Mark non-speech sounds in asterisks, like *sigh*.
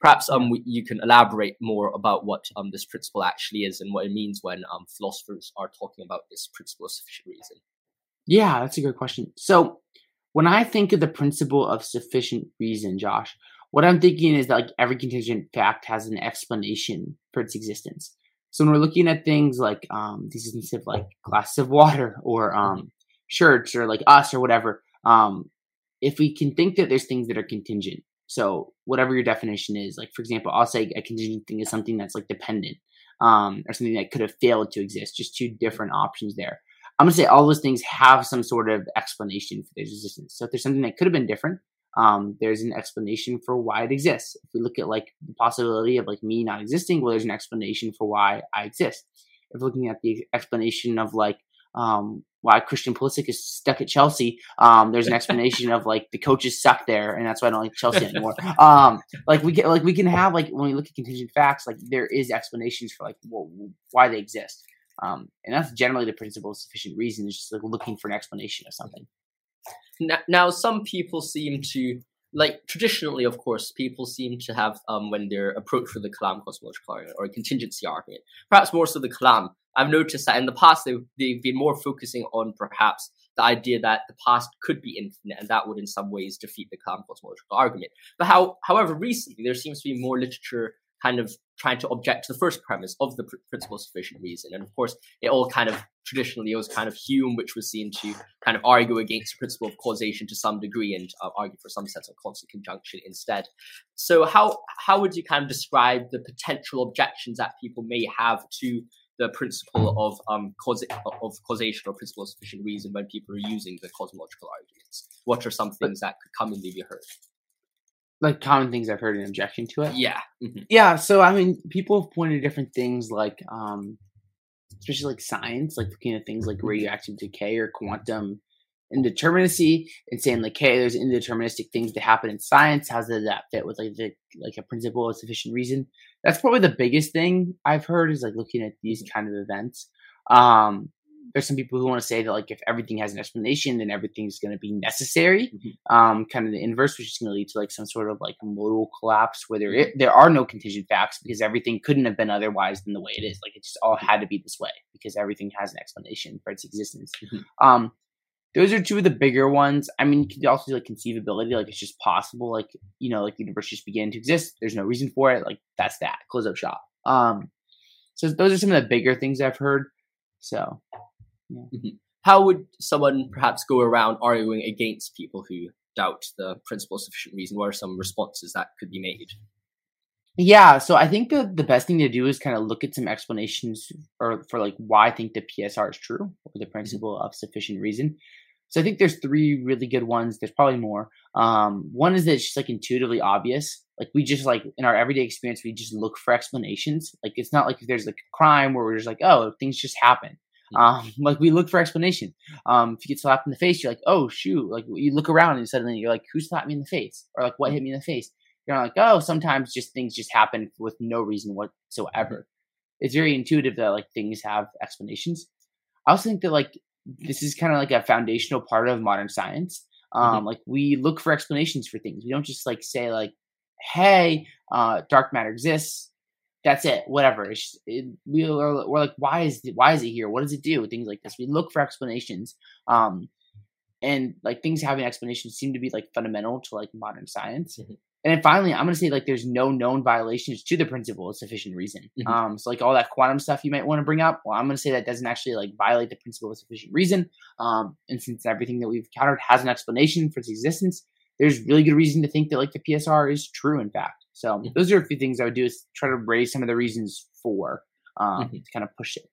perhaps um you can elaborate more about what um this principle actually is and what it means when um philosophers are talking about this principle of sufficient reason. Yeah, that's a good question. So when I think of the principle of sufficient reason, Josh, what I'm thinking is that like every contingent fact has an explanation for its existence. So when we're looking at things like um, the existence of like glasses of water or um, *laughs* shirts or like us or whatever, um, if we can think that there's things that are contingent, so whatever your definition is, like for example, I'll say a contingent thing is something that's like dependent um, or something that could have failed to exist. Just two different options there. I'm gonna say all those things have some sort of explanation for their existence. So if there's something that could have been different, um, there's an explanation for why it exists. If we look at like the possibility of like me not existing, well, there's an explanation for why I exist. If looking at the explanation of like um, why Christian Pulisic is stuck at Chelsea, um, there's an *laughs* explanation of like the coaches suck there, and that's why I don't like Chelsea *laughs* anymore. Um, like we can like we can have like when we look at contingent facts, like there is explanations for like well, why they exist. Um, and that's generally the principle of sufficient reason is just like looking for an explanation of something. Now, now, some people seem to like traditionally, of course, people seem to have um, when they're approached with the Kalam cosmological argument or a contingency argument, perhaps more so the Kalam. I've noticed that in the past they've, they've been more focusing on perhaps the idea that the past could be infinite, and that would in some ways defeat the Kalam cosmological argument. But how, however, recently there seems to be more literature kind of trying to object to the first premise of the pr- principle of sufficient reason. And of course, it all kind of traditionally it was kind of Hume, which was seen to kind of argue against the principle of causation to some degree and uh, argue for some sense of constant conjunction instead. So, how how would you kind of describe the potential objections that people may have to the principle of um cause- of causation or principle of sufficient reason when people are using the cosmological arguments? What are some things that could commonly be heard? Like common things I've heard in objection to it. Yeah. Mm-hmm. Yeah. So I mean, people have pointed different things like, um, especially like science, like looking at things like radioactive decay or quantum indeterminacy, and saying like, hey, there's indeterministic things that happen in science. How does that fit with like the like a principle of sufficient reason? That's probably the biggest thing I've heard is like looking at these kind of events. Um, there's some people who want to say that like if everything has an explanation, then everything's going to be necessary. Mm-hmm. Um, kind of the inverse, which is going to lead to like some sort of like modal collapse where there it, there are no contingent facts because everything couldn't have been otherwise than the way it is. Like it just all had to be this way because everything has an explanation for its existence. Mm-hmm. Um, those are two of the bigger ones. I mean, you could also do like conceivability, like it's just possible, like you know, like the universe just began to exist. There's no reason for it. Like that's that. Close up shop. Um, so those are some of the bigger things I've heard. So yeah. Mm-hmm. How would someone perhaps go around arguing against people who doubt the principle of sufficient reason? What are some responses that could be made? Yeah, so I think the the best thing to do is kind of look at some explanations or for like why I think the PSR is true or the mm-hmm. principle of sufficient reason. So I think there's three really good ones. There's probably more. Um, one is that it's just like intuitively obvious. Like we just like in our everyday experience, we just look for explanations. Like it's not like if there's like a crime where we're just like, oh, things just happen. *laughs* Um, like we look for explanation. Um, if you get slapped in the face, you're like, oh shoot! Like you look around and suddenly you're like, who slapped me in the face? Or like, what hit me in the face? You're like, oh, sometimes just things just happen with no reason whatsoever. It's very intuitive that like things have explanations. I also think that like this is kind of like a foundational part of modern science. Um, mm-hmm. Like we look for explanations for things. We don't just like say like, hey, uh, dark matter exists that's it. Whatever. It's, it, we are, we're like, why is it, why is it here? What does it do? Things like this. We look for explanations. Um, and like things having explanations seem to be like fundamental to like modern science. Mm-hmm. And then finally, I'm gonna say like there's no known violations to the principle of sufficient reason. Mm-hmm. Um, so like all that quantum stuff you might want to bring up, well, I'm gonna say that doesn't actually like violate the principle of sufficient reason. Um, and since everything that we've encountered has an explanation for its existence, there's really good reason to think that like the PSR is true. In fact. So those are a few things I would do is try to raise some of the reasons for um, mm-hmm. to kind of push it.